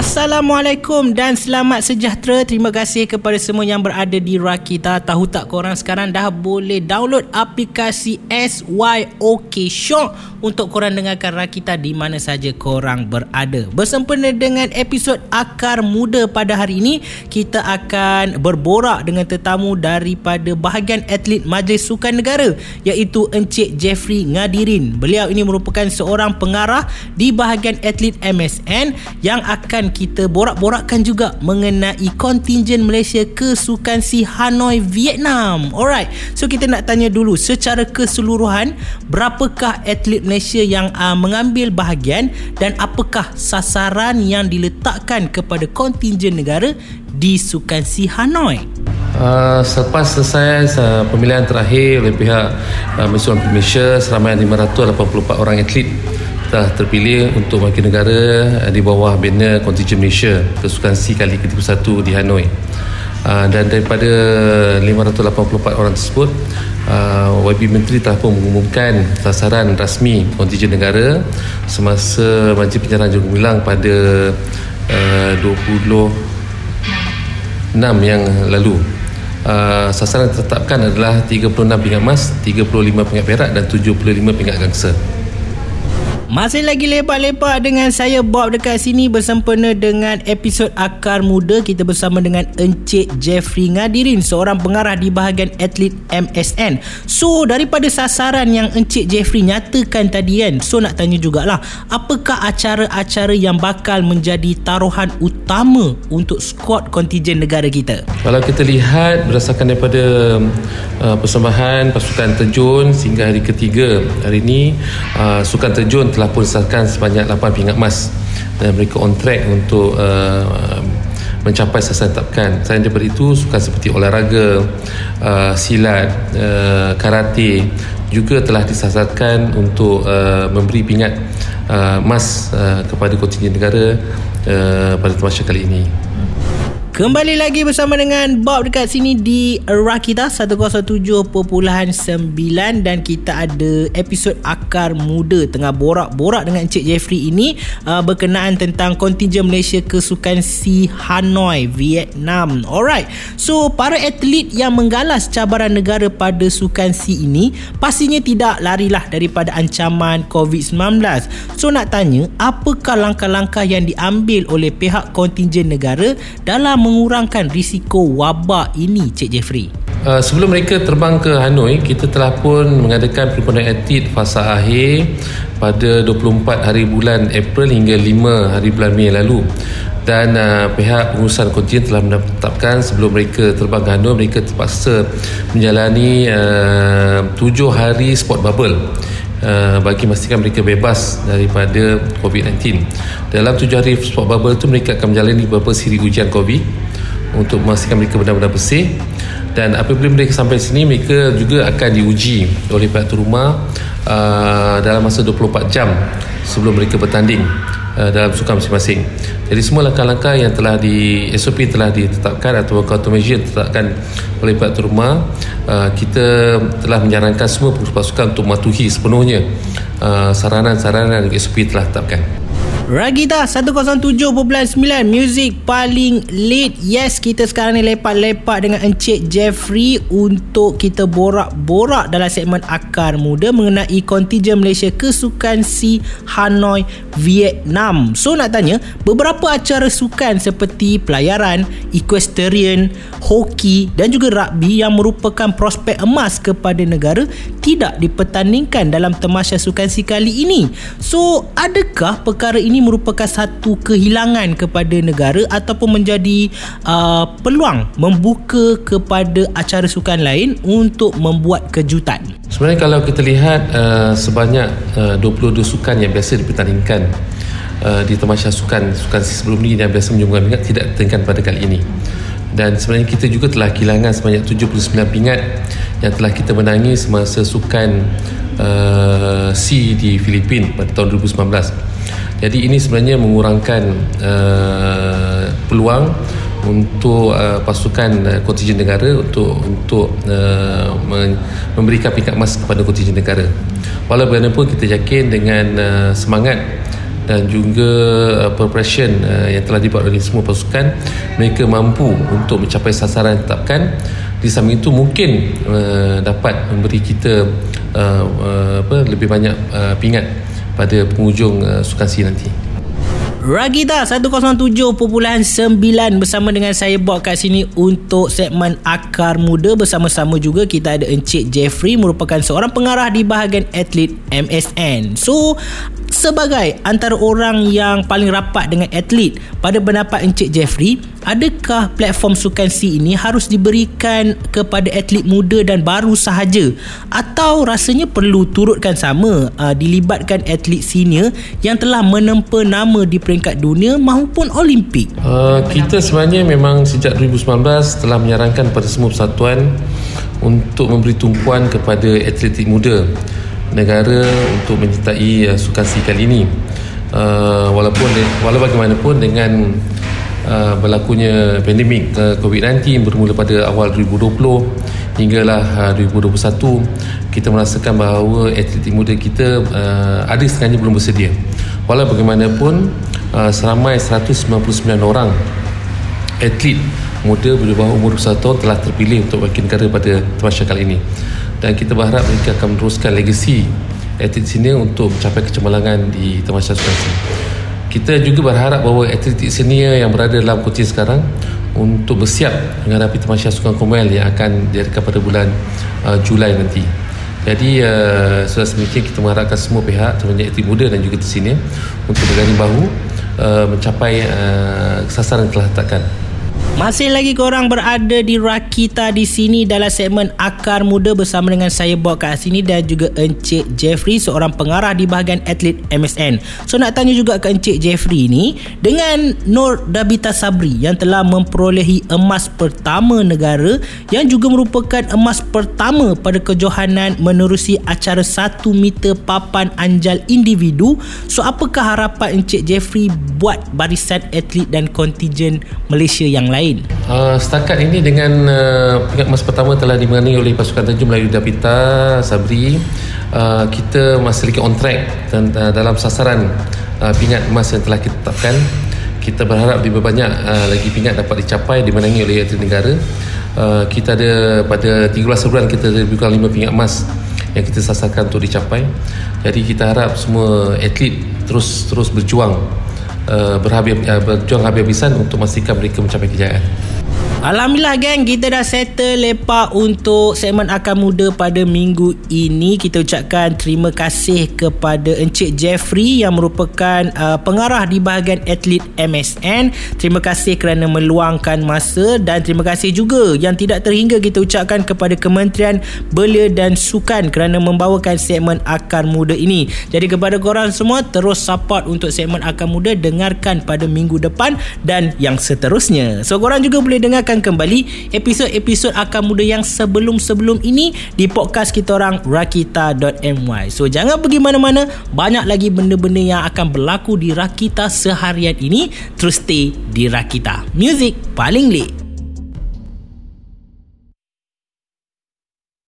Assalamualaikum dan selamat sejahtera. Terima kasih kepada semua yang berada di Rakita. Tahu tak korang sekarang dah boleh download aplikasi SYOK Show untuk korang dengarkan Rakita di mana saja korang berada. Bersempena dengan episod Akar Muda pada hari ini, kita akan berborak dengan tetamu daripada bahagian atlet Majlis Sukan Negara iaitu Encik Jeffrey Ngadirin. Beliau ini merupakan seorang pengarah di bahagian atlet MSN yang akan kita borak-borakkan juga mengenai kontingen Malaysia ke Sukan Si Hanoi Vietnam. Alright. So kita nak tanya dulu secara keseluruhan berapakah atlet Malaysia yang uh, mengambil bahagian dan apakah sasaran yang diletakkan kepada kontingen negara di Sukan Si Hanoi? Uh, selepas selesai uh, pemilihan terakhir oleh pihak uh, Malaysia seramai 584 orang atlet telah terpilih untuk wakil negara eh, di bawah banner kontingen Malaysia kesukan C kali ke-31 di Hanoi. Uh, dan daripada 584 orang tersebut uh, ah, YB Menteri telah pun mengumumkan sasaran rasmi kontingen negara semasa majlis penyerahan Bilang pada uh, 26 yang lalu. Uh, sasaran ditetapkan adalah 36 pingat emas 35 pingat perak dan 75 pingat gangsa masih lagi lepak-lepak dengan saya Bob dekat sini bersempena dengan episod Akar Muda kita bersama dengan Encik Jeffrey Ngadirin seorang pengarah di bahagian atlet MSN. So daripada sasaran yang Encik Jeffrey nyatakan tadi kan, so nak tanya jugalah apakah acara-acara yang bakal menjadi taruhan utama untuk skuad kontingen negara kita? Kalau kita lihat berdasarkan daripada uh, persembahan pasukan terjun sehingga hari ketiga hari ini uh, sukan terjun telah pun disahkan sebanyak 8 pingat emas dan mereka on track untuk uh, mencapai sasaran tetapkan selain daripada itu sukan seperti olahraga uh, silat uh, karate juga telah disasarkan untuk uh, memberi pingat uh, emas uh, kepada kontingen negara uh, pada temasya kali ini Kembali lagi bersama dengan Bob dekat sini di Rakita 107.9 dan kita ada episod Akar Muda tengah borak-borak dengan Encik Jeffrey ini uh, berkenaan tentang kontingen Malaysia ke Sukan Si Hanoi, Vietnam. Alright. So, para atlet yang menggalas cabaran negara pada Sukan Si ini pastinya tidak larilah daripada ancaman COVID-19. So, nak tanya, apakah langkah-langkah yang diambil oleh pihak kontingen negara dalam mengurangkan risiko wabak ini Cik Jeffrey? Uh, sebelum mereka terbang ke Hanoi, kita telah pun mengadakan perkumpulan etit fasa akhir pada 24 hari bulan April hingga 5 hari bulan Mei lalu. Dan uh, pihak pengurusan kontingen telah menetapkan sebelum mereka terbang ke Hanoi, mereka terpaksa menjalani uh, 7 hari sport bubble. Uh, bagi memastikan mereka bebas daripada COVID-19. Dalam tujuh hari sport bubble itu mereka akan menjalani beberapa siri ujian COVID untuk memastikan mereka benar-benar bersih dan apabila mereka sampai sini mereka juga akan diuji oleh pihak rumah uh, dalam masa 24 jam sebelum mereka bertanding uh, dalam sukan masing-masing. Jadi semua langkah-langkah yang telah di SOP telah ditetapkan atau countermeasure ditetapkan oleh pihak rumah uh, kita telah menyarankan semua pasukan untuk mematuhi sepenuhnya uh, saranan-saranan yang SOP telah ditetapkan. Ragita 107.9 Music paling lead Yes kita sekarang ni lepak-lepak dengan Encik Jeffrey Untuk kita borak-borak dalam segmen Akar Muda Mengenai kontingen Malaysia kesukan si Hanoi Vietnam. So nak tanya Beberapa acara sukan seperti pelayaran Equestrian Hoki dan juga rugby Yang merupakan prospek emas kepada negara Tidak dipertandingkan dalam temasya sukan si kali ini. So adakah perkara ini merupakan satu kehilangan kepada negara ataupun menjadi uh, peluang membuka kepada acara sukan lain untuk membuat kejutan. Sebenarnya kalau kita lihat uh, sebanyak uh, 22 sukan yang biasa dipertandingkan uh, di temasya sukan sukan sebelum ini yang biasa menyumbangkan pingat tidak dipertandingkan pada kali ini. Dan sebenarnya kita juga telah kehilangan sebanyak 79 pingat yang telah kita menangi semasa sukan uh, C di Filipina pada tahun 2019. Jadi ini sebenarnya mengurangkan uh, peluang untuk uh, pasukan uh, kontingen negara untuk untuk uh, memberikan pingkat emas kepada kontingen negara. Walau bagaimanapun kita yakin dengan uh, semangat dan juga uh, preparation uh, yang telah dibuat oleh semua pasukan mereka mampu untuk mencapai sasaran yang ditetapkan di samping itu mungkin uh, dapat memberi kita uh, uh, apa lebih banyak uh, pingat pada penghujung uh, sukan si nanti. Ragita 107.9 bersama dengan saya buat kat sini untuk segmen Akar Muda bersama-sama juga kita ada Encik Jeffrey merupakan seorang pengarah di bahagian atlet MSN. So sebagai antara orang yang paling rapat dengan atlet pada pendapat Encik Jeffrey adakah platform sukan C ini harus diberikan kepada atlet muda dan baru sahaja atau rasanya perlu turutkan sama uh, dilibatkan atlet senior yang telah menempa nama di peringkat dunia maupun Olimpik? Uh, kita sebenarnya memang sejak 2019 telah menyarankan pada semua persatuan untuk memberi tumpuan kepada atletik muda negara untuk menyertai uh, sukan si kali ini. Uh, walaupun walau bagaimanapun dengan uh, berlakunya pandemik uh, COVID-19 bermula pada awal 2020 hinggalah uh, 2021 kita merasakan bahawa atletik muda kita uh, ada setengahnya belum bersedia. Walau bagaimanapun uh, seramai 199 orang atlet muda bawah umur 21 tahun telah terpilih untuk wakil negara pada Tamasya kali ini dan kita berharap mereka akan meneruskan legasi atlet sini untuk mencapai kecemerlangan di Tamasya Sulawesi kita juga berharap bahawa atlet senior yang berada dalam coaching sekarang untuk bersiap menghadapi Tamasya Sukan Commonwealth yang akan diadakan pada bulan uh, Julai nanti jadi uh, sudah semestinya kita mengharapkan semua pihak terutamanya atlet muda dan juga senior untuk berganding bahu uh, mencapai uh, sasaran yang telah ditetapkan. Masih lagi korang berada di Rakita di sini dalam segmen Akar Muda bersama dengan saya buat kat sini dan juga Encik Jeffrey seorang pengarah di bahagian atlet MSN. So nak tanya juga ke Encik Jeffrey ni dengan Nur Dabita Sabri yang telah memperolehi emas pertama negara yang juga merupakan emas pertama pada kejohanan menerusi acara 1 meter papan anjal individu. So apakah harapan Encik Jeffrey buat barisan atlet dan kontingen Malaysia yang lain? Lain? Uh, setakat ini dengan uh, pingat emas pertama telah dimenangi oleh pasukan Tanjung Melayu Dapita Sabri. Uh, kita masih lagi on track dan, uh, dalam sasaran uh, pingat emas yang telah kita tetapkan. Kita berharap lebih banyak uh, lagi pingat dapat dicapai dimenangi oleh atlet negara. Uh, kita ada pada 13 bulan kita ada lebih kurang 5 pingat emas yang kita sasarkan untuk dicapai. Jadi kita harap semua atlet terus terus berjuang uh, berhabis uh, berjuang habis-habisan untuk memastikan mereka mencapai kejayaan. Alhamdulillah geng. Kita dah settle lepak untuk segmen Akar Muda pada minggu ini. Kita ucapkan terima kasih kepada Encik Jeffrey yang merupakan uh, pengarah di bahagian atlet MSN terima kasih kerana meluangkan masa dan terima kasih juga yang tidak terhingga kita ucapkan kepada Kementerian Belia dan Sukan kerana membawakan segmen Akar Muda ini. Jadi kepada korang semua terus support untuk segmen Akar Muda. Dengarkan pada minggu depan dan yang seterusnya. So korang juga boleh dengarkan dengarkan kembali episod-episod Akar Muda yang sebelum-sebelum ini di podcast kita orang rakita.my. So jangan pergi mana-mana, banyak lagi benda-benda yang akan berlaku di Rakita seharian ini. Terus stay di Rakita. Music paling lit.